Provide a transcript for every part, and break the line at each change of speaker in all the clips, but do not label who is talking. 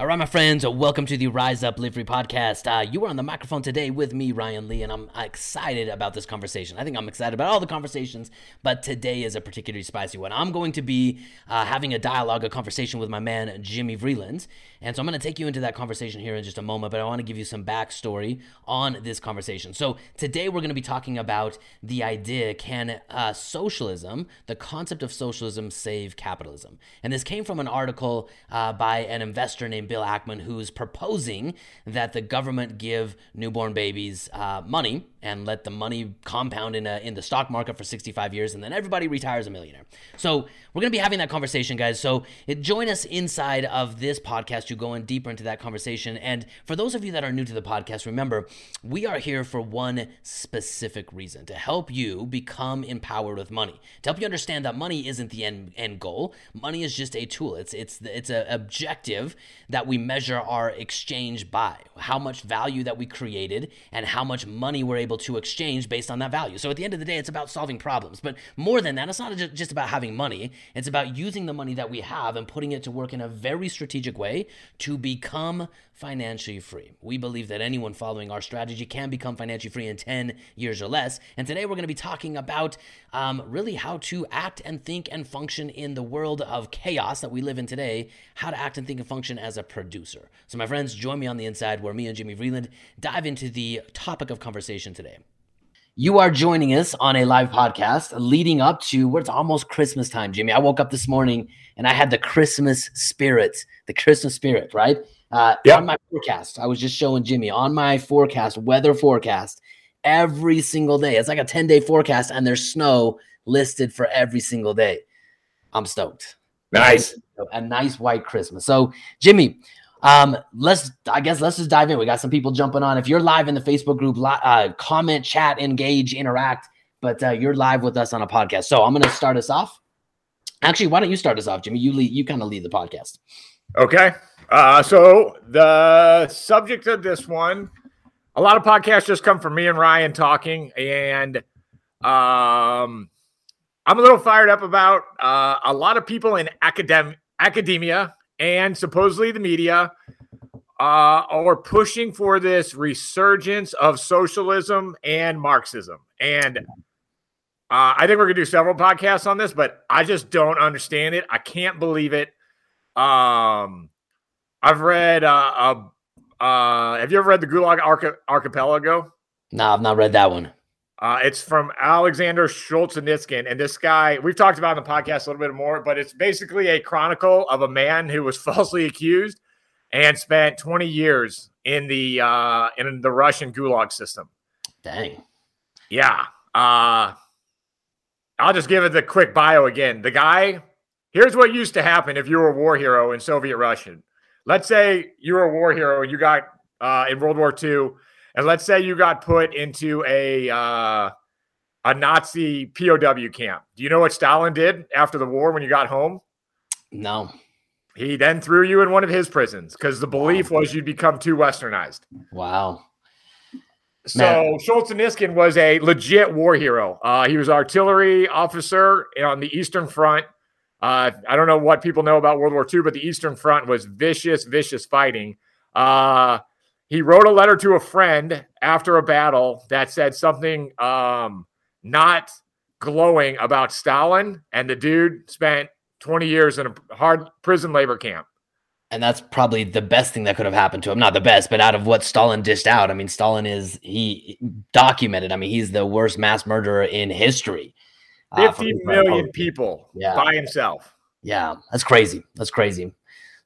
All right, my friends, welcome to the Rise Up Live Free podcast. Uh, you are on the microphone today with me, Ryan Lee, and I'm excited about this conversation. I think I'm excited about all the conversations, but today is a particularly spicy one. I'm going to be uh, having a dialogue, a conversation with my man, Jimmy Vreeland. And so I'm going to take you into that conversation here in just a moment, but I want to give you some backstory on this conversation. So today we're going to be talking about the idea can uh, socialism, the concept of socialism, save capitalism? And this came from an article uh, by an investor named Bill Ackman, who's proposing that the government give newborn babies uh, money and let the money compound in, a, in the stock market for 65 years, and then everybody retires a millionaire. So we're going to be having that conversation, guys. So join us inside of this podcast to go in deeper into that conversation. And for those of you that are new to the podcast, remember, we are here for one specific reason to help you become empowered with money, to help you understand that money isn't the end, end goal. Money is just a tool. It's, it's, it's an objective that we measure our exchange by, how much value that we created and how much money we're able to exchange based on that value. So at the end of the day, it's about solving problems. But more than that, it's not just about having money. It's about using the money that we have and putting it to work in a very strategic way to become financially free. We believe that anyone following our strategy can become financially free in 10 years or less. And today we're going to be talking about um, really how to act and think and function in the world of chaos that we live in today, how to act and think and function as a producer. So, my friends, join me on the inside where me and Jimmy Vreeland dive into the topic of conversation today. You are joining us on a live podcast leading up to where it's almost Christmas time, Jimmy. I woke up this morning and I had the Christmas spirit, the Christmas spirit, right? Uh, yep. On my forecast, I was just showing Jimmy on my forecast, weather forecast, every single day. It's like a 10 day forecast, and there's snow listed for every single day. I'm stoked.
Nice.
A nice white Christmas. So, Jimmy, um, let's, I guess, let's just dive in. We got some people jumping on. If you're live in the Facebook group, uh, comment, chat, engage, interact. But uh, you're live with us on a podcast. So I'm going to start us off. Actually, why don't you start us off, Jimmy? You lead, you kind of lead the podcast.
Okay. Uh, so the subject of this one, a lot of podcasts just come from me and Ryan talking, and um, I'm a little fired up about uh, a lot of people in academ- academia and supposedly the media uh, are pushing for this resurgence of socialism and Marxism. And uh, I think we're going to do several podcasts on this, but I just don't understand it. I can't believe it. Um, I've read. Uh, uh, uh, have you ever read the Gulag Arch- Archipelago?
No, I've not read that one.
Uh, it's from Alexander Solzhenitsyn, and this guy we've talked about in the podcast a little bit more, but it's basically a chronicle of a man who was falsely accused and spent 20 years in the uh, in the Russian Gulag system.
Dang.
Yeah. Uh, I'll just give it the quick bio again. The guy. Here's what used to happen if you were a war hero in Soviet Russian. Let's say you were a war hero and you got uh, in World War II and let's say you got put into a uh, a Nazi POW camp. Do you know what Stalin did after the war when you got home?
No.
He then threw you in one of his prisons because the belief wow. was you'd become too westernized.
Wow.
So Solzhenitsyn was a legit war hero. Uh, he was artillery officer on the Eastern Front. Uh, I don't know what people know about World War II, but the Eastern Front was vicious, vicious fighting. Uh, he wrote a letter to a friend after a battle that said something um, not glowing about Stalin, and the dude spent 20 years in a hard prison labor camp.
And that's probably the best thing that could have happened to him. Not the best, but out of what Stalin dished out, I mean, Stalin is he documented. I mean, he's the worst mass murderer in history.
Uh, 50 million people yeah. by himself.
Yeah, that's crazy. That's crazy.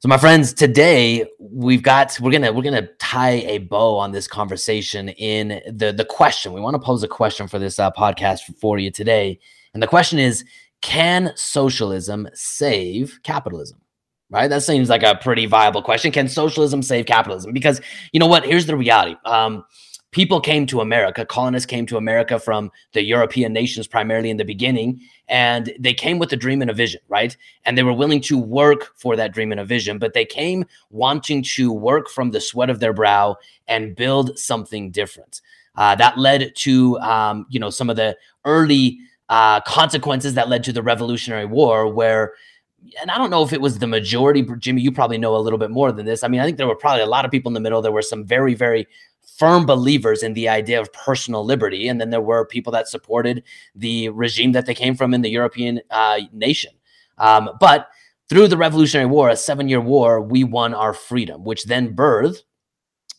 So my friends, today we've got we're gonna we're gonna tie a bow on this conversation in the the question. We want to pose a question for this uh, podcast for you today, and the question is: Can socialism save capitalism? Right, that seems like a pretty viable question. Can socialism save capitalism? Because you know what? Here's the reality. Um, people came to America, colonists came to America from the European nations primarily in the beginning, and they came with a dream and a vision, right? And they were willing to work for that dream and a vision, but they came wanting to work from the sweat of their brow and build something different. Uh, that led to, um, you know, some of the early uh, consequences that led to the Revolutionary War, where and I don't know if it was the majority, Jimmy, you probably know a little bit more than this. I mean, I think there were probably a lot of people in the middle. There were some very, very firm believers in the idea of personal liberty. And then there were people that supported the regime that they came from in the European uh, nation. Um, but through the Revolutionary War, a seven year war, we won our freedom, which then birthed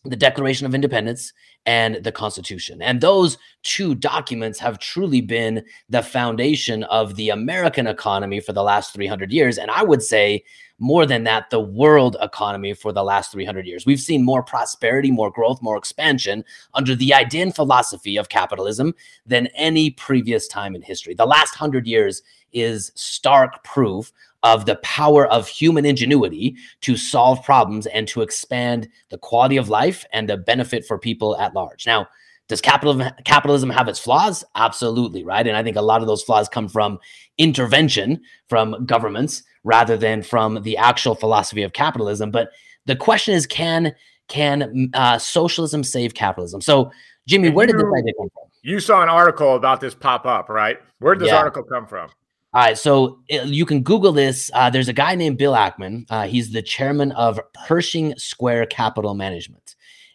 the Declaration of Independence and the Constitution. And those two documents have truly been the foundation of the American economy for the last 300 years. And I would say, more than that, the world economy for the last 300 years. We've seen more prosperity, more growth, more expansion under the idea and philosophy of capitalism than any previous time in history. The last 100 years is stark proof of the power of human ingenuity to solve problems and to expand the quality of life and the benefit for people at large. Now, does capitalism capitalism have its flaws? Absolutely, right? And I think a lot of those flaws come from intervention from governments rather than from the actual philosophy of capitalism. But the question is, can can uh, socialism save capitalism? So, Jimmy, where did this idea come from?
You saw an article about this pop up, right? Where did this yeah. article come from?
All right, so uh, you can Google this. Uh, there's a guy named Bill Ackman. Uh, he's the chairman of Pershing Square Capital Management,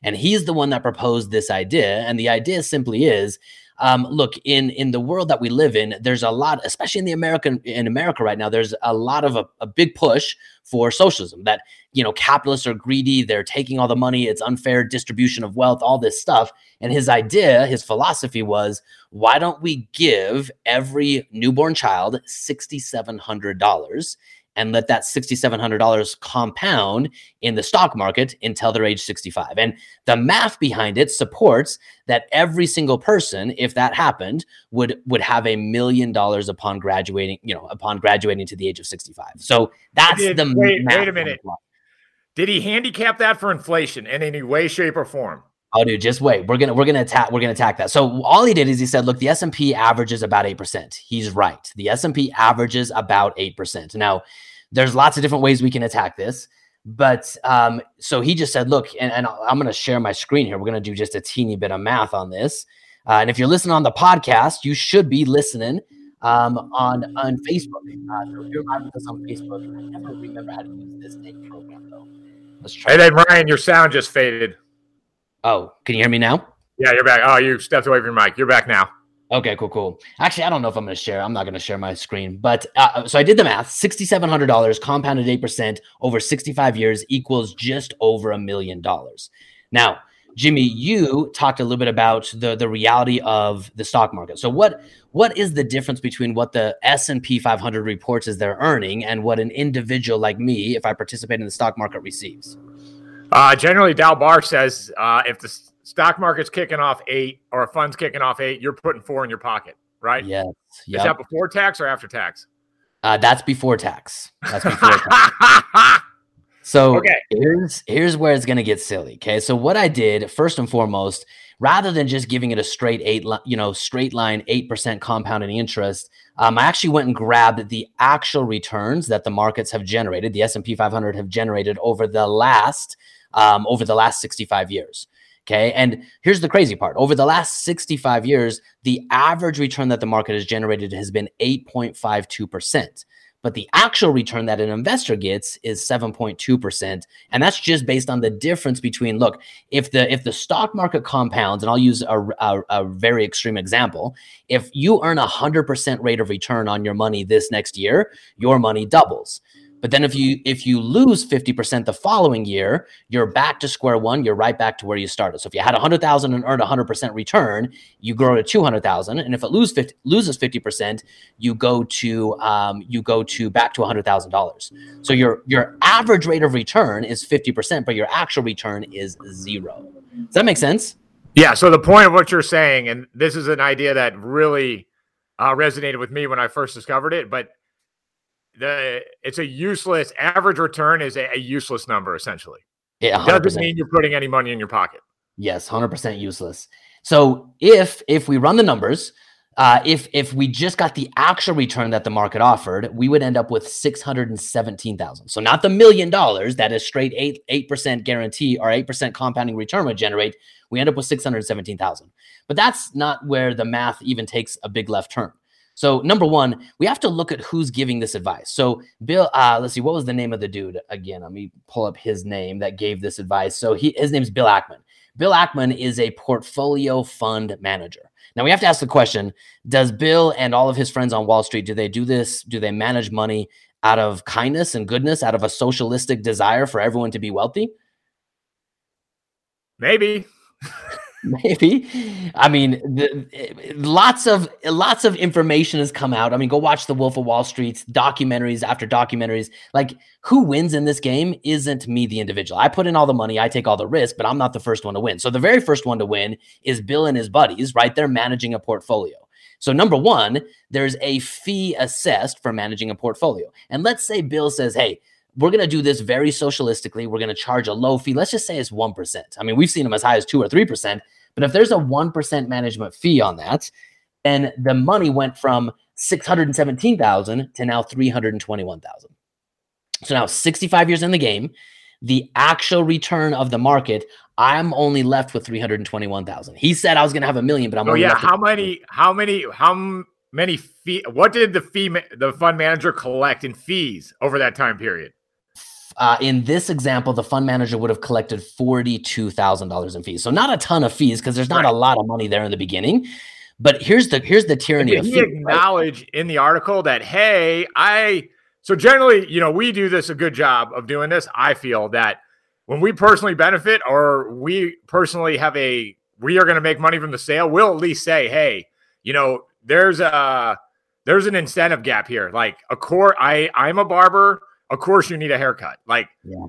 and he's the one that proposed this idea. And the idea simply is um, look in in the world that we live in there's a lot especially in the american in america right now there's a lot of a, a, big push for socialism that you know capitalists are greedy they're taking all the money it's unfair distribution of wealth all this stuff and his idea his philosophy was why don't we give every newborn child $6700 and let that $6,700 compound in the stock market until they're age 65. And the math behind it supports that every single person, if that happened, would would have a million dollars upon graduating, you know, upon graduating to the age of 65. So that's Did, the
wait, wait a minute. Did he handicap that for inflation in any way, shape, or form?
Oh, dude, just wait. We're gonna we're gonna attack we're gonna attack that. So all he did is he said, look, the S and P averages about eight percent. He's right. The S and P averages about eight percent. Now, there's lots of different ways we can attack this, but um, so he just said, look, and, and I'm gonna share my screen here. We're gonna do just a teeny bit of math on this. Uh, and if you're listening on the podcast, you should be listening um, on on Facebook. Uh, so if you're live with us on Facebook, I never remember how to use this program though.
Let's try. Hey, hey, Ryan, your sound just faded.
Oh, can you hear me now?
Yeah, you're back. Oh, you stepped away from your mic. You're back now.
Okay, cool, cool. Actually, I don't know if I'm going to share. I'm not going to share my screen, but uh, so I did the math. Sixty-seven hundred dollars compounded eight percent over sixty-five years equals just over a million dollars. Now, Jimmy, you talked a little bit about the the reality of the stock market. So, what what is the difference between what the S and P 500 reports as they're earning and what an individual like me, if I participate in the stock market, receives?
Uh, generally, Dalbar says uh, if the stock market's kicking off eight or a fund's kicking off eight, you're putting four in your pocket, right?
Yes.
Yep. Is that before tax or after tax?
Uh, that's before tax. That's before tax. So okay. here's here's where it's gonna get silly. Okay, so what I did first and foremost, rather than just giving it a straight eight, you know, straight line eight percent compounding interest, um, I actually went and grabbed the actual returns that the markets have generated, the S and P 500 have generated over the last um, over the last 65 years. Okay. And here's the crazy part over the last 65 years, the average return that the market has generated has been 8.52%. But the actual return that an investor gets is 7.2%. And that's just based on the difference between look, if the if the stock market compounds, and I'll use a, a, a very extreme example, if you earn a hundred percent rate of return on your money this next year, your money doubles. But then if you if you lose 50% the following year, you're back to square one, you're right back to where you started. So if you had 100,000 and earned 100% return, you grow to 200,000 and if it lose 50, loses 50%, you go to um, you go to back to $100,000. So your your average rate of return is 50%, but your actual return is 0. Does that make sense?
Yeah, so the point of what you're saying and this is an idea that really uh, resonated with me when I first discovered it, but the it's a useless average return is a, a useless number essentially.
Yeah,
it doesn't mean you're putting any money in your pocket.
Yes, hundred percent useless. So if if we run the numbers, uh, if if we just got the actual return that the market offered, we would end up with six hundred and seventeen thousand. So not the million dollars that is straight eight eight percent guarantee or eight percent compounding return would generate. We end up with six hundred seventeen thousand. But that's not where the math even takes a big left turn. So number one, we have to look at who's giving this advice. So Bill, uh, let's see, what was the name of the dude again? Let me pull up his name that gave this advice. So he his name's Bill Ackman. Bill Ackman is a portfolio fund manager. Now we have to ask the question: Does Bill and all of his friends on Wall Street do they do this? Do they manage money out of kindness and goodness, out of a socialistic desire for everyone to be wealthy?
Maybe.
Maybe. I mean, the, lots of lots of information has come out. I mean, go watch The Wolf of Wall Street documentaries after documentaries. Like, who wins in this game isn't me, the individual. I put in all the money, I take all the risk, but I'm not the first one to win. So the very first one to win is Bill and his buddies, right? They're managing a portfolio. So number one, there's a fee assessed for managing a portfolio. And let's say Bill says, "Hey, we're going to do this very socialistically. We're going to charge a low fee. Let's just say it's 1%. I mean, we've seen them as high as 2 or 3%. But if there's a 1% management fee on that, then the money went from 617,000 to now 321,000. So now 65 years in the game, the actual return of the market, I'm only left with 321,000. He said I was going to have a million, but I'm
oh,
only
yeah. How many, how many, how many fee, what did the fee, the fund manager collect in fees over that time period?
Uh, in this example, the fund manager would have collected $42,000 in fees. So not a ton of fees because there's not right. a lot of money there in the beginning. But here's the here's the tyranny
of he acknowledge right? in the article that hey, I so generally, you know, we do this a good job of doing this. I feel that when we personally benefit or we personally have a we are going to make money from the sale, we'll at least say, hey, you know, there's a there's an incentive gap here. Like a core, I I'm a barber of course you need a haircut. Like, yeah.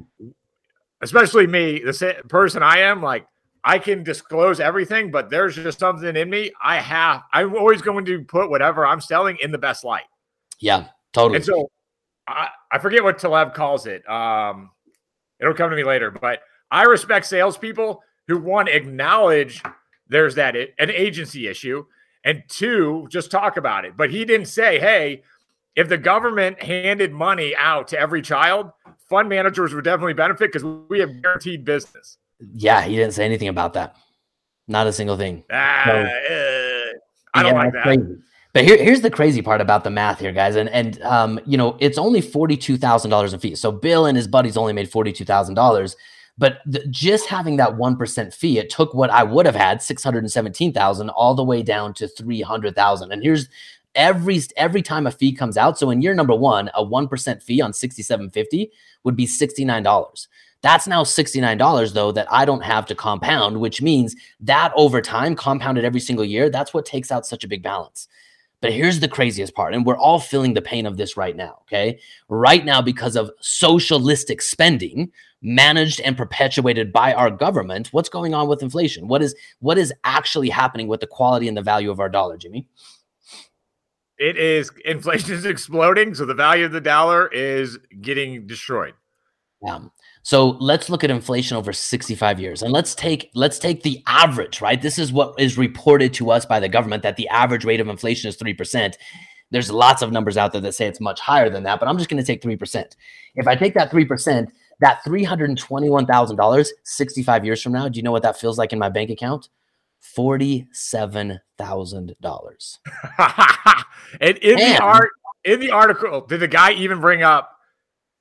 especially me, the person I am, like, I can disclose everything, but there's just something in me. I have, I'm always going to put whatever I'm selling in the best light.
Yeah, totally.
And so I, I forget what Taleb calls it. Um, it'll come to me later, but I respect salespeople who one acknowledge there's that an agency issue, and two just talk about it. But he didn't say, "Hey, if the government handed money out to every child, fund managers would definitely benefit because we have guaranteed business.
Yeah, he didn't say anything about that. Not a single thing.
Uh, so, uh, I don't like that. Crazy.
But here, here's the crazy part about the math here, guys. And and um, you know, it's only forty-two thousand dollars in fees. So Bill and his buddies only made forty-two thousand dollars. But the, just having that one percent fee, it took what I would have had six hundred and seventeen thousand all the way down to three hundred thousand. And here's every every time a fee comes out. So in year number one, a one percent fee on sixty seven fifty would be sixty nine dollars. That's now sixty nine dollars though that I don't have to compound, which means that over time, compounded every single year, that's what takes out such a big balance. But here's the craziest part, and we're all feeling the pain of this right now. Okay, right now because of socialistic spending managed and perpetuated by our government. What's going on with inflation? What is what is actually happening with the quality and the value of our dollar, Jimmy?
It is inflation is exploding, so the value of the dollar is getting destroyed.
Yeah. So let's look at inflation over 65 years and let's take let's take the average, right? This is what is reported to us by the government that the average rate of inflation is 3%. There's lots of numbers out there that say it's much higher than that, but I'm just going to take 3%. If I take that 3%, that $321,000 65 years from now, do you know what that feels like in my bank account? Forty-seven thousand dollars.
and in and, the art, in the article, did the guy even bring up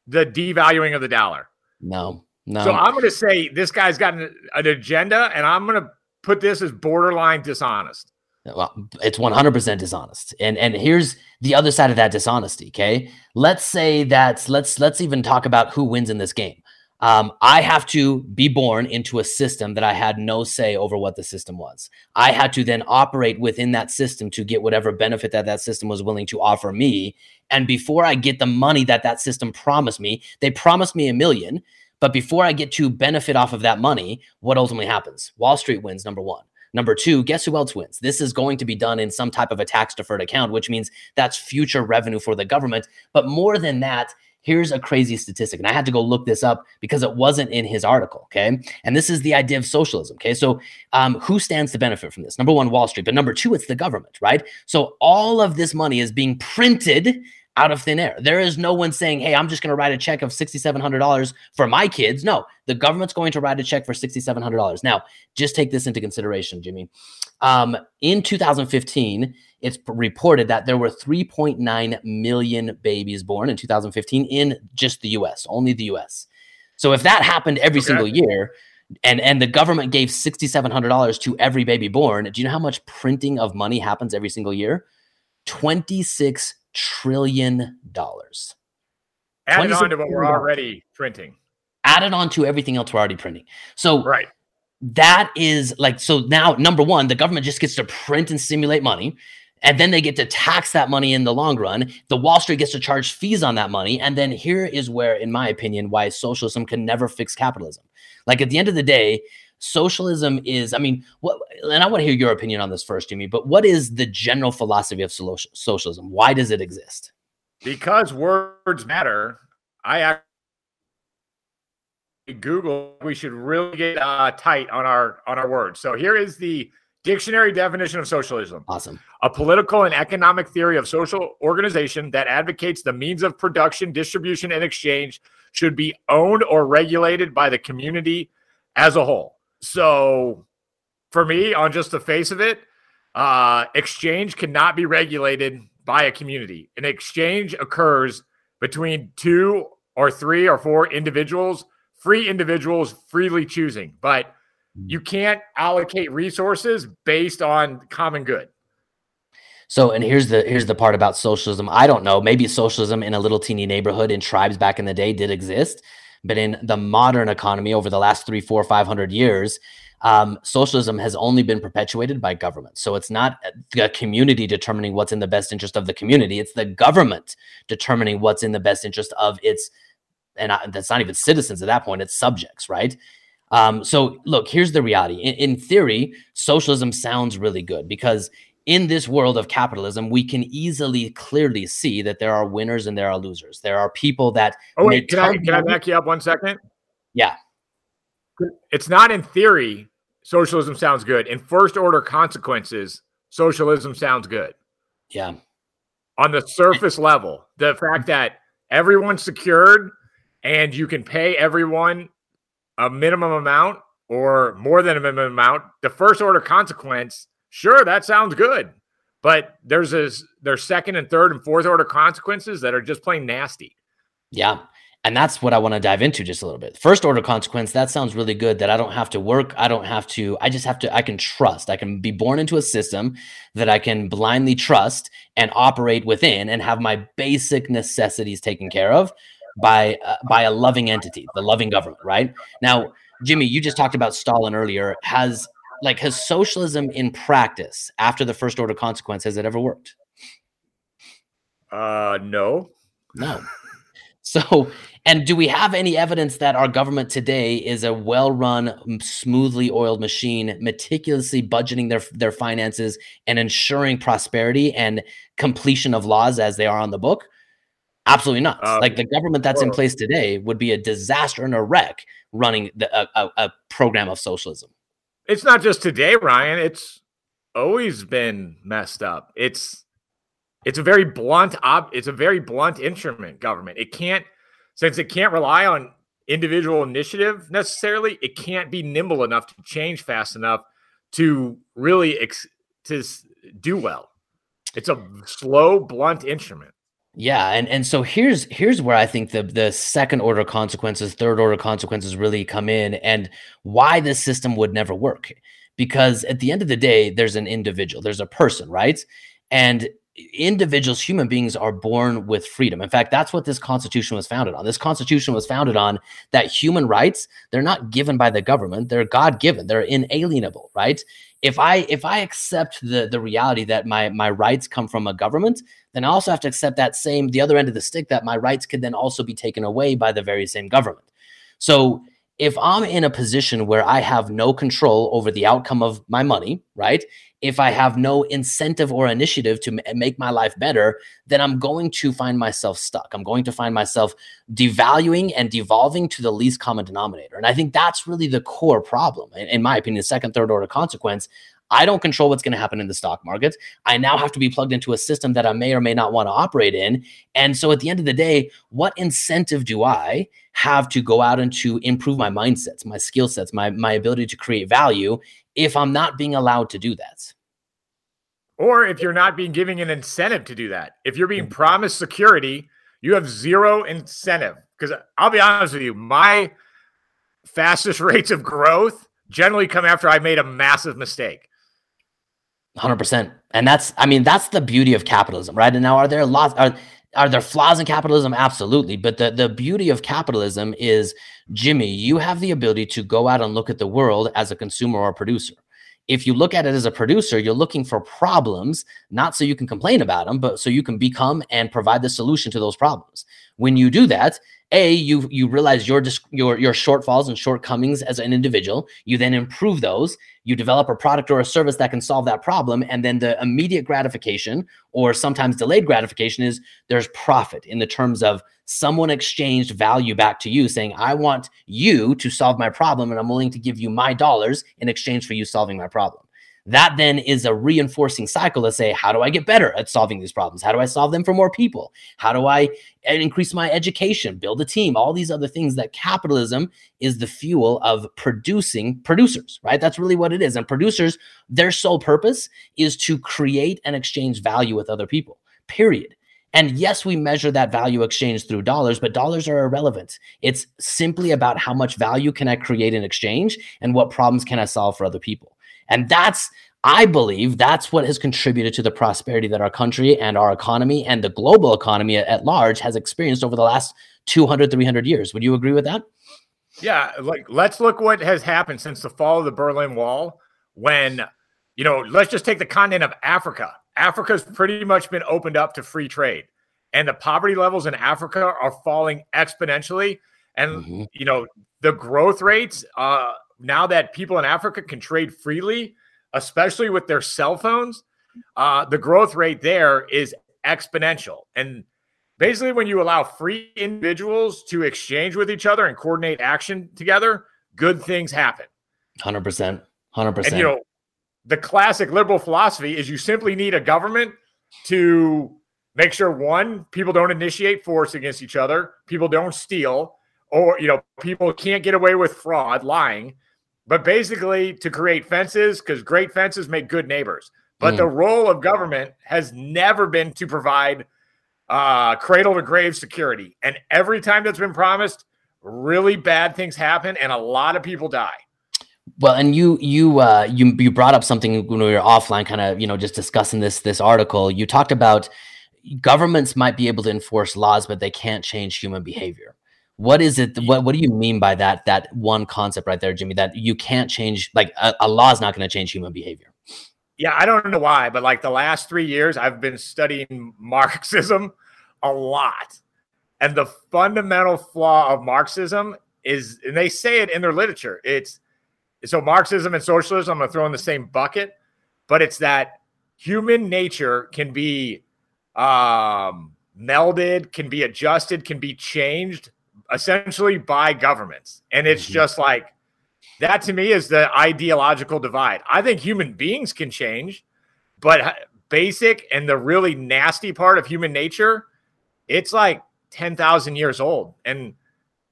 the devaluing of the dollar?
No, no.
So I'm going to say this guy's got an, an agenda, and I'm going to put this as borderline dishonest.
Well, it's 100% dishonest. And and here's the other side of that dishonesty, okay? Let's say that let's let's even talk about who wins in this game um, I have to be born into a system that I had no say over what the system was. I had to then operate within that system to get whatever benefit that that system was willing to offer me. And before I get the money that that system promised me, they promised me a million. But before I get to benefit off of that money, what ultimately happens? Wall Street wins, number one. Number two, guess who else wins? This is going to be done in some type of a tax deferred account, which means that's future revenue for the government. But more than that, Here's a crazy statistic. And I had to go look this up because it wasn't in his article. Okay. And this is the idea of socialism. Okay. So, um, who stands to benefit from this? Number one, Wall Street. But number two, it's the government, right? So, all of this money is being printed out of thin air. There is no one saying, hey, I'm just going to write a check of $6,700 for my kids. No, the government's going to write a check for $6,700. Now, just take this into consideration, Jimmy. Um, in 2015, it's reported that there were 3.9 million babies born in 2015 in just the US, only the US. So if that happened every okay. single year, and and the government gave $6700 to every baby born do you know how much printing of money happens every single year? 26 trillion dollars.
Added on to what we're already printing.
Added on to everything else we're already printing. So
right.
that is like so now number one the government just gets to print and simulate money and then they get to tax that money in the long run. The wall street gets to charge fees on that money. And then here is where in my opinion why socialism can never fix capitalism. Like at the end of the day socialism is i mean what and i want to hear your opinion on this first jimmy but what is the general philosophy of socialism? Why does it exist?
Because words matter. I actually Google, we should really get uh, tight on our on our words. So here is the dictionary definition of socialism.
Awesome.
A political and economic theory of social organization that advocates the means of production, distribution, and exchange should be owned or regulated by the community as a whole. So for me, on just the face of it, uh, exchange cannot be regulated by a community. An exchange occurs between two or three or four individuals free individuals freely choosing, but. You can't allocate resources based on common good.
So, and here's the here's the part about socialism. I don't know. Maybe socialism in a little teeny neighborhood in tribes back in the day did exist, but in the modern economy over the last three, four, five hundred years, um, socialism has only been perpetuated by government. So it's not the community determining what's in the best interest of the community; it's the government determining what's in the best interest of its and I, that's not even citizens at that point; it's subjects, right? Um, so, look, here's the reality. In, in theory, socialism sounds really good because in this world of capitalism, we can easily, clearly see that there are winners and there are losers. There are people that.
Oh wait, can I can I back you up one second?
Yeah,
it's not in theory. Socialism sounds good. In first order consequences, socialism sounds good.
Yeah.
On the surface level, the fact that everyone's secured and you can pay everyone a minimum amount or more than a minimum amount, the first order consequence, sure, that sounds good. But there's a, there's second and third and fourth order consequences that are just plain nasty.
Yeah. And that's what I want to dive into just a little bit. First order consequence, that sounds really good that I don't have to work. I don't have to, I just have to, I can trust. I can be born into a system that I can blindly trust and operate within and have my basic necessities taken care of by uh, by a loving entity, the loving government, right? Now, Jimmy, you just talked about Stalin earlier. Has like has socialism in practice after the first order consequence has it ever worked?
Uh, no,
no. So, and do we have any evidence that our government today is a well-run, smoothly oiled machine, meticulously budgeting their their finances and ensuring prosperity and completion of laws as they are on the book? Absolutely not. Um, like the government that's in place today would be a disaster and a wreck running the, a, a, a program of socialism.
It's not just today, Ryan. It's always been messed up. It's it's a very blunt ob it's a very blunt instrument government. It can't since it can't rely on individual initiative necessarily, it can't be nimble enough to change fast enough to really ex- to do well. It's a slow, blunt instrument.
Yeah, and and so here's here's where I think the the second order consequences, third order consequences really come in, and why this system would never work. Because at the end of the day, there's an individual, there's a person, right? And individuals, human beings, are born with freedom. In fact, that's what this Constitution was founded on. This Constitution was founded on that human rights they're not given by the government; they're God given. They're inalienable, right? If I if I accept the the reality that my my rights come from a government, then I also have to accept that same the other end of the stick that my rights could then also be taken away by the very same government. So if I'm in a position where I have no control over the outcome of my money, right? If I have no incentive or initiative to make my life better, then I'm going to find myself stuck. I'm going to find myself devaluing and devolving to the least common denominator. And I think that's really the core problem, in my opinion, the second, third order consequence I don't control what's going to happen in the stock market. I now have to be plugged into a system that I may or may not want to operate in. And so at the end of the day, what incentive do I have to go out and to improve my mindsets, my skill sets, my, my ability to create value if I'm not being allowed to do that?
Or if you're not being given an incentive to do that, if you're being mm. promised security, you have zero incentive. Because I'll be honest with you, my fastest rates of growth generally come after I made a massive mistake.
100%. And that's, I mean, that's the beauty of capitalism, right? And now, are there lots, are, are there flaws in capitalism? Absolutely. But the, the beauty of capitalism is, Jimmy, you have the ability to go out and look at the world as a consumer or a producer. If you look at it as a producer, you're looking for problems, not so you can complain about them, but so you can become and provide the solution to those problems. When you do that, a you you realize your your your shortfalls and shortcomings as an individual. You then improve those. You develop a product or a service that can solve that problem. And then the immediate gratification or sometimes delayed gratification is there's profit in the terms of someone exchanged value back to you saying i want you to solve my problem and i'm willing to give you my dollars in exchange for you solving my problem that then is a reinforcing cycle to say, how do I get better at solving these problems? How do I solve them for more people? How do I increase my education, build a team, all these other things that capitalism is the fuel of producing producers, right? That's really what it is. And producers, their sole purpose is to create and exchange value with other people, period. And yes, we measure that value exchange through dollars, but dollars are irrelevant. It's simply about how much value can I create in exchange and what problems can I solve for other people. And that's, I believe, that's what has contributed to the prosperity that our country and our economy and the global economy at large has experienced over the last 200, 300 years. Would you agree with that?
Yeah. Like, let's look what has happened since the fall of the Berlin Wall when, you know, let's just take the continent of Africa. Africa's pretty much been opened up to free trade and the poverty levels in Africa are falling exponentially. And, mm-hmm. you know, the growth rates uh, now that people in Africa can trade freely, especially with their cell phones, uh, the growth rate there is exponential. And basically, when you allow free individuals to exchange with each other and coordinate action together, good things happen.
100%. 100%.
And, you know, the classic liberal philosophy is you simply need a government to make sure one, people don't initiate force against each other, people don't steal, or, you know, people can't get away with fraud, lying but basically to create fences because great fences make good neighbors. But mm. the role of government has never been to provide uh, cradle to grave security. And every time that's been promised, really bad things happen and a lot of people die.
Well, and you you uh, you you brought up something when we were offline, kind of you know just discussing this this article. You talked about governments might be able to enforce laws, but they can't change human behavior. What is it? What What do you mean by that? That one concept right there, Jimmy. That you can't change. Like a, a law is not going to change human behavior.
Yeah, I don't know why, but like the last three years, I've been studying Marxism a lot, and the fundamental flaw of Marxism is, and they say it in their literature. It's so Marxism and socialism. I'm going to throw in the same bucket, but it's that human nature can be um, melded, can be adjusted, can be changed essentially by governments. And it's mm-hmm. just like that to me is the ideological divide. I think human beings can change, but basic and the really nasty part of human nature, it's like 10,000 years old. And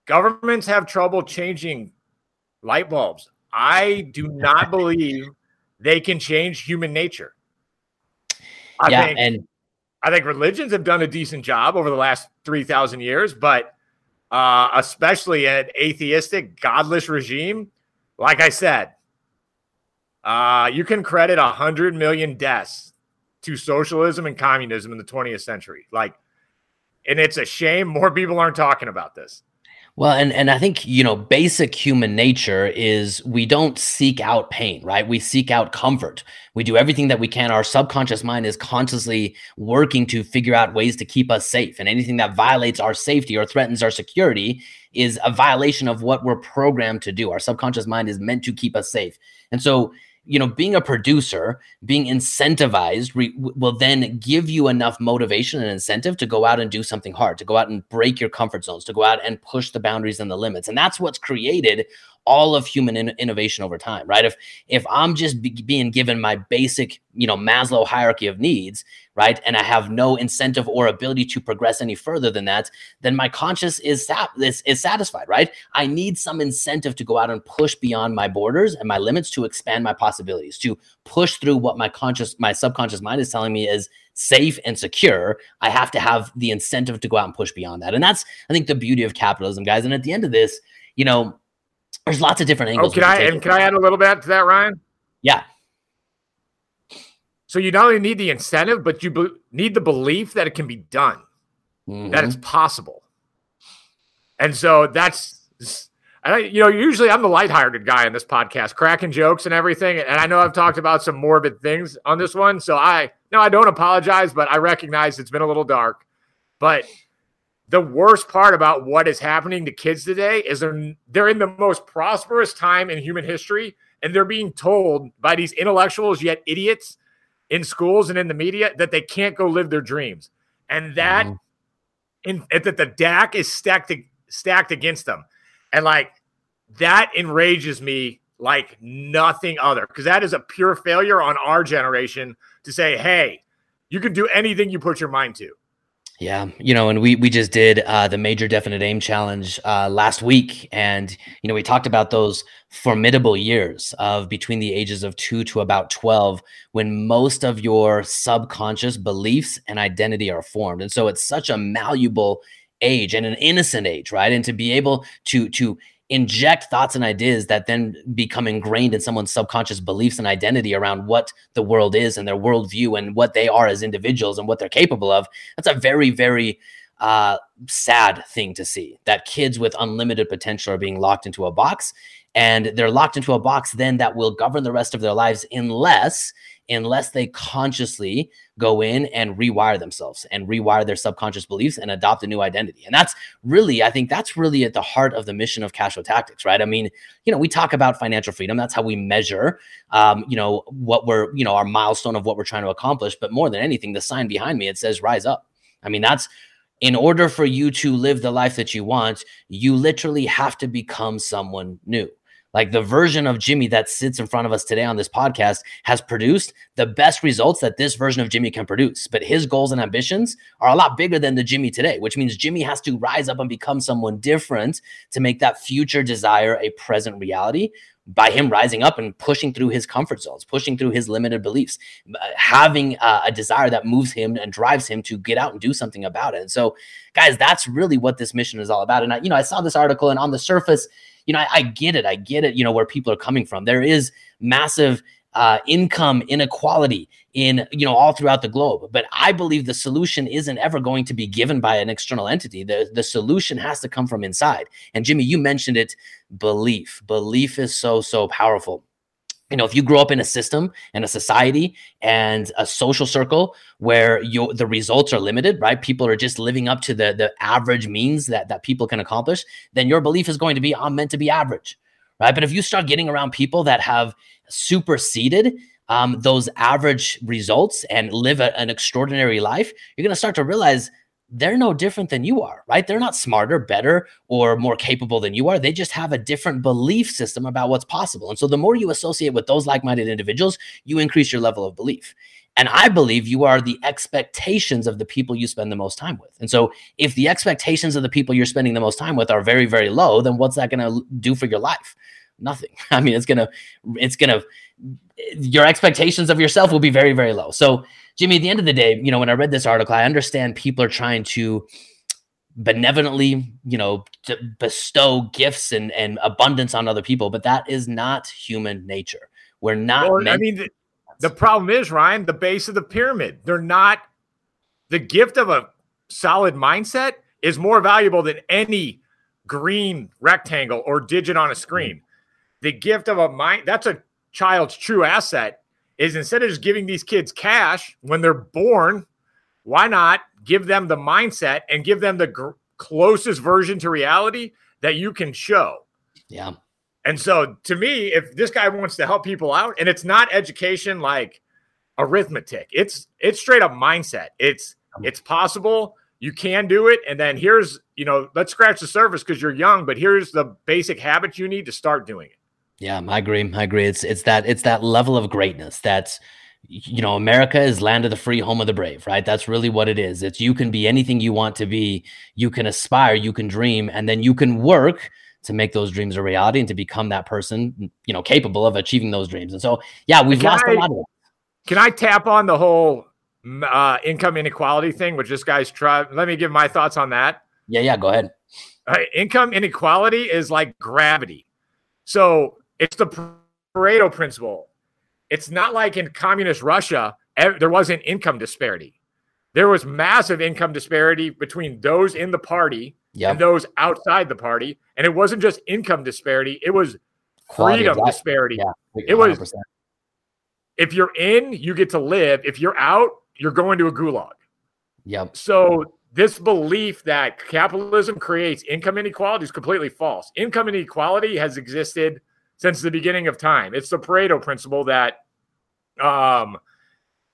governments have trouble changing light bulbs. I do not believe they can change human nature. I yeah, think, and I think religions have done a decent job over the last 3,000 years, but uh, especially an atheistic, godless regime, like I said, uh, you can credit a hundred million deaths to socialism and communism in the 20th century. Like, and it's a shame more people aren't talking about this.
Well, and and I think you know, basic human nature is we don't seek out pain, right? We seek out comfort. We do everything that we can. Our subconscious mind is consciously working to figure out ways to keep us safe, and anything that violates our safety or threatens our security is a violation of what we're programmed to do. Our subconscious mind is meant to keep us safe, and so you know, being a producer, being incentivized re- will then give you enough motivation and incentive to go out and do something hard, to go out and break your comfort zones, to go out and push the boundaries and the limits. And that's what's created all of human in- innovation over time, right? If if I'm just be- being given my basic, you know, Maslow hierarchy of needs, right, and I have no incentive or ability to progress any further than that, then my conscious is sat- is, is satisfied, right? I need some incentive to go out and push beyond my borders and my limits to expand my possibilities, to push through what my conscious, my subconscious mind is telling me is safe and secure, I have to have the incentive to go out and push beyond that. And that's, I think, the beauty of capitalism, guys. And at the end of this, you know, there's lots of different angles.
Oh, can I and can I add a little bit to that, Ryan?
Yeah.
So you not only need the incentive, but you be- need the belief that it can be done, mm-hmm. that it's possible. And so that's I, you know, usually I'm the lighthearted guy in this podcast, cracking jokes and everything. And I know I've talked about some morbid things on this one. So I, no, I don't apologize, but I recognize it's been a little dark. But the worst part about what is happening to kids today is they're, they're in the most prosperous time in human history. And they're being told by these intellectuals, yet idiots in schools and in the media, that they can't go live their dreams. And that, mm-hmm. in, that the DAC is stacked, stacked against them. And like that enrages me like nothing other because that is a pure failure on our generation to say, hey, you can do anything you put your mind to.
Yeah, you know, and we we just did uh, the major definite aim challenge uh, last week, and you know we talked about those formidable years of between the ages of two to about twelve, when most of your subconscious beliefs and identity are formed, and so it's such a malleable age and an innocent age, right? And to be able to to inject thoughts and ideas that then become ingrained in someone's subconscious beliefs and identity around what the world is and their worldview and what they are as individuals and what they're capable of. That's a very, very uh, sad thing to see that kids with unlimited potential are being locked into a box and they're locked into a box then that will govern the rest of their lives unless unless they consciously go in and rewire themselves and rewire their subconscious beliefs and adopt a new identity. And that's really, I think that's really at the heart of the mission of Cashflow Tactics, right? I mean, you know, we talk about financial freedom. That's how we measure, um, you know, what we're, you know, our milestone of what we're trying to accomplish. But more than anything, the sign behind me, it says rise up. I mean, that's in order for you to live the life that you want, you literally have to become someone new. Like the version of Jimmy that sits in front of us today on this podcast has produced the best results that this version of Jimmy can produce. But his goals and ambitions are a lot bigger than the Jimmy today, which means Jimmy has to rise up and become someone different to make that future desire a present reality by him rising up and pushing through his comfort zones, pushing through his limited beliefs, uh, having uh, a desire that moves him and drives him to get out and do something about it. And so, guys, that's really what this mission is all about. And I, you know, I saw this article, and on the surface, you know, I, I get it. I get it, you know, where people are coming from. There is massive uh, income inequality in you know all throughout the globe but i believe the solution isn't ever going to be given by an external entity the the solution has to come from inside and jimmy you mentioned it belief belief is so so powerful you know if you grow up in a system and a society and a social circle where you the results are limited right? People are just living up to the the average means that that people can accomplish then your belief is going to be i'm meant to be average right? But if you start getting around people that have superseded um, those average results and live a, an extraordinary life you're going to start to realize they're no different than you are, right? They're not smarter, better, or more capable than you are. They just have a different belief system about what's possible. And so the more you associate with those like minded individuals, you increase your level of belief. And I believe you are the expectations of the people you spend the most time with. And so if the expectations of the people you're spending the most time with are very, very low, then what's that going to do for your life? Nothing. I mean, it's going to, it's going to, your expectations of yourself will be very, very low. So Jimmy, at the end of the day, you know, when I read this article, I understand people are trying to benevolently, you know, bestow gifts and, and abundance on other people, but that is not human nature. We're not.
Well, I mean, the, the problem is, Ryan, the base of the pyramid. They're not. The gift of a solid mindset is more valuable than any green rectangle or digit on a screen. Mm-hmm. The gift of a mind that's a child's true asset is instead of just giving these kids cash when they're born, why not give them the mindset and give them the gr- closest version to reality that you can show?
Yeah.
And so to me, if this guy wants to help people out, and it's not education like arithmetic, it's it's straight up mindset. It's it's possible. you can do it. And then here's, you know, let's scratch the surface because you're young, but here's the basic habits you need to start doing it.
Yeah, I agree. I agree. It's it's that it's that level of greatness that's you know, America is land of the free, home of the brave, right? That's really what it is. It's you can be anything you want to be, you can aspire, you can dream, and then you can work to make those dreams a reality and to become that person, you know, capable of achieving those dreams. And so, yeah, we've can lost I, a lot of it.
Can I tap on the whole uh, income inequality thing, which this guy's try? Let me give my thoughts on that.
Yeah, yeah, go ahead.
Uh, income inequality is like gravity. So it's the Pareto principle. It's not like in communist Russia, there wasn't income disparity. There was massive income disparity between those in the party yep. and those outside the party. And it wasn't just income disparity, it was freedom exactly. disparity. Yeah, it was if you're in, you get to live. If you're out, you're going to a gulag.
Yep.
So this belief that capitalism creates income inequality is completely false. Income inequality has existed since the beginning of time. It's the Pareto principle that um,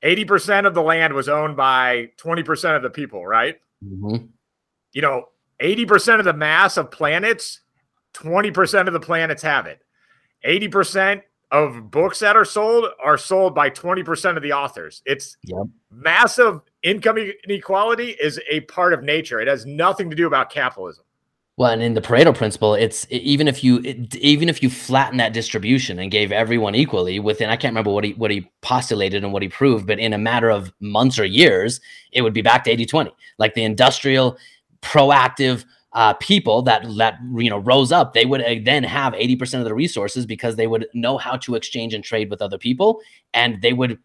80% of the land was owned by 20% of the people, right? Mm-hmm. You know, 80% of the mass of planets, 20% of the planets have it. 80% of books that are sold are sold by 20% of the authors. It's yep. massive income inequality is a part of nature. It has nothing to do about capitalism.
Well, and in the Pareto principle, it's even if you even if you flatten that distribution and gave everyone equally within I can't remember what he what he postulated and what he proved, but in a matter of months or years, it would be back to 80-20. Like the industrial proactive uh, people that that you know rose up, they would uh, then have 80% of the resources because they would know how to exchange and trade with other people and they would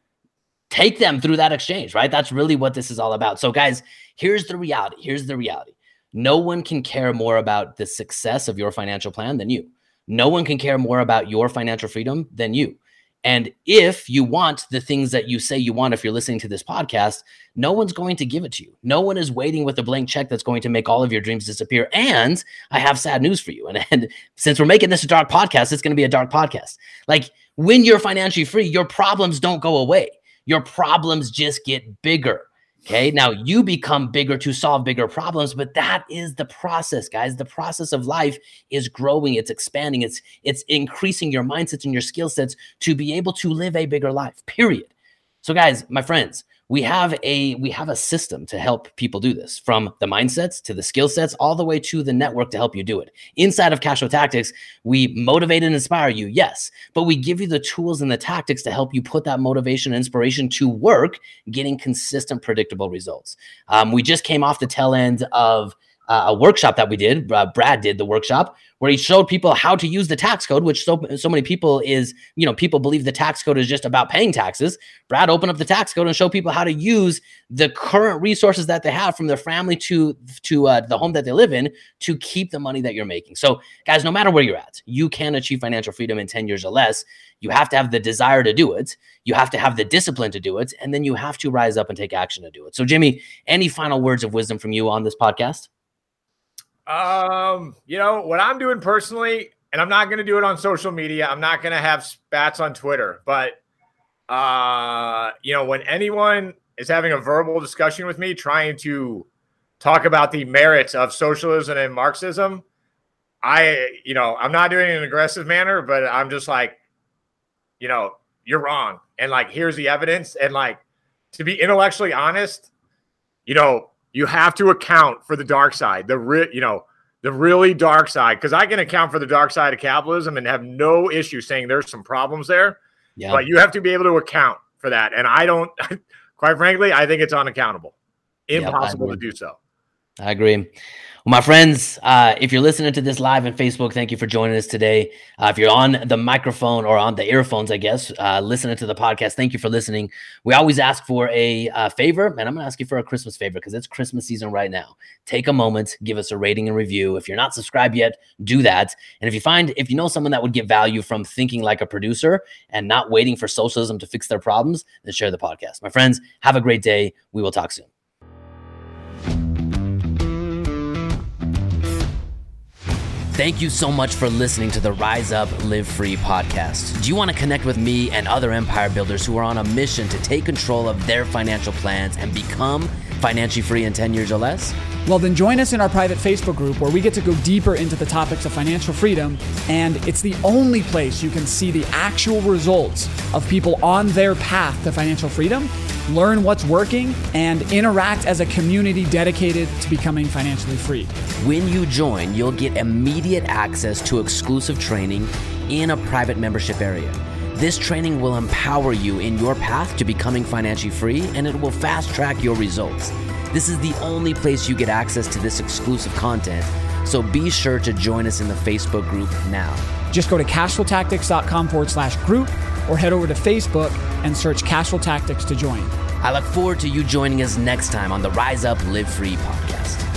take them through that exchange, right? That's really what this is all about. So guys, here's the reality. Here's the reality no one can care more about the success of your financial plan than you. No one can care more about your financial freedom than you. And if you want the things that you say you want, if you're listening to this podcast, no one's going to give it to you. No one is waiting with a blank check that's going to make all of your dreams disappear. And I have sad news for you. And, and since we're making this a dark podcast, it's going to be a dark podcast. Like when you're financially free, your problems don't go away, your problems just get bigger. Okay. Now you become bigger to solve bigger problems, but that is the process, guys. The process of life is growing, it's expanding, it's it's increasing your mindsets and your skill sets to be able to live a bigger life. Period. So, guys, my friends, we have a we have a system to help people do this from the mindsets to the skill sets all the way to the network to help you do it. Inside of cashflow tactics we motivate and inspire you yes but we give you the tools and the tactics to help you put that motivation and inspiration to work getting consistent predictable results. Um, we just came off the tail end of uh, a workshop that we did. Uh, Brad did the workshop where he showed people how to use the tax code, which so so many people is you know people believe the tax code is just about paying taxes. Brad opened up the tax code and showed people how to use the current resources that they have from their family to to uh, the home that they live in to keep the money that you're making. So guys, no matter where you're at, you can achieve financial freedom in 10 years or less. You have to have the desire to do it. You have to have the discipline to do it, and then you have to rise up and take action to do it. So Jimmy, any final words of wisdom from you on this podcast?
Um, you know, what I'm doing personally, and I'm not going to do it on social media. I'm not going to have spats on Twitter, but uh, you know, when anyone is having a verbal discussion with me trying to talk about the merits of socialism and Marxism, I, you know, I'm not doing it in an aggressive manner, but I'm just like, you know, you're wrong. And like, here's the evidence. And like, to be intellectually honest, you know, you have to account for the dark side, the re- you know, the really dark side. Because I can account for the dark side of capitalism and have no issue saying there's some problems there. Yeah. But you have to be able to account for that. And I don't, quite frankly, I think it's unaccountable, impossible to do so.
I agree. My friends, uh, if you're listening to this live on Facebook, thank you for joining us today. Uh, if you're on the microphone or on the earphones, I guess, uh, listening to the podcast, thank you for listening. We always ask for a uh, favor, and I'm going to ask you for a Christmas favor because it's Christmas season right now. Take a moment, give us a rating and review. If you're not subscribed yet, do that. And if you find, if you know someone that would get value from thinking like a producer and not waiting for socialism to fix their problems, then share the podcast. My friends, have a great day. We will talk soon. Thank you so much for listening to the Rise Up Live Free podcast. Do you want to connect with me and other empire builders who are on a mission to take control of their financial plans and become financially free in 10 years or less?
Well, then join us in our private Facebook group where we get to go deeper into the topics of financial freedom. And it's the only place you can see the actual results of people on their path to financial freedom, learn what's working, and interact as a community dedicated to becoming financially free.
When you join, you'll get immediate access to exclusive training in a private membership area. This training will empower you in your path to becoming financially free and it will fast track your results. This is the only place you get access to this exclusive content, so be sure to join us in the Facebook group now.
Just go to cashflowtactics.com forward slash group or head over to Facebook and search Cashflow Tactics to join.
I look forward to you joining us next time on the Rise Up Live Free podcast.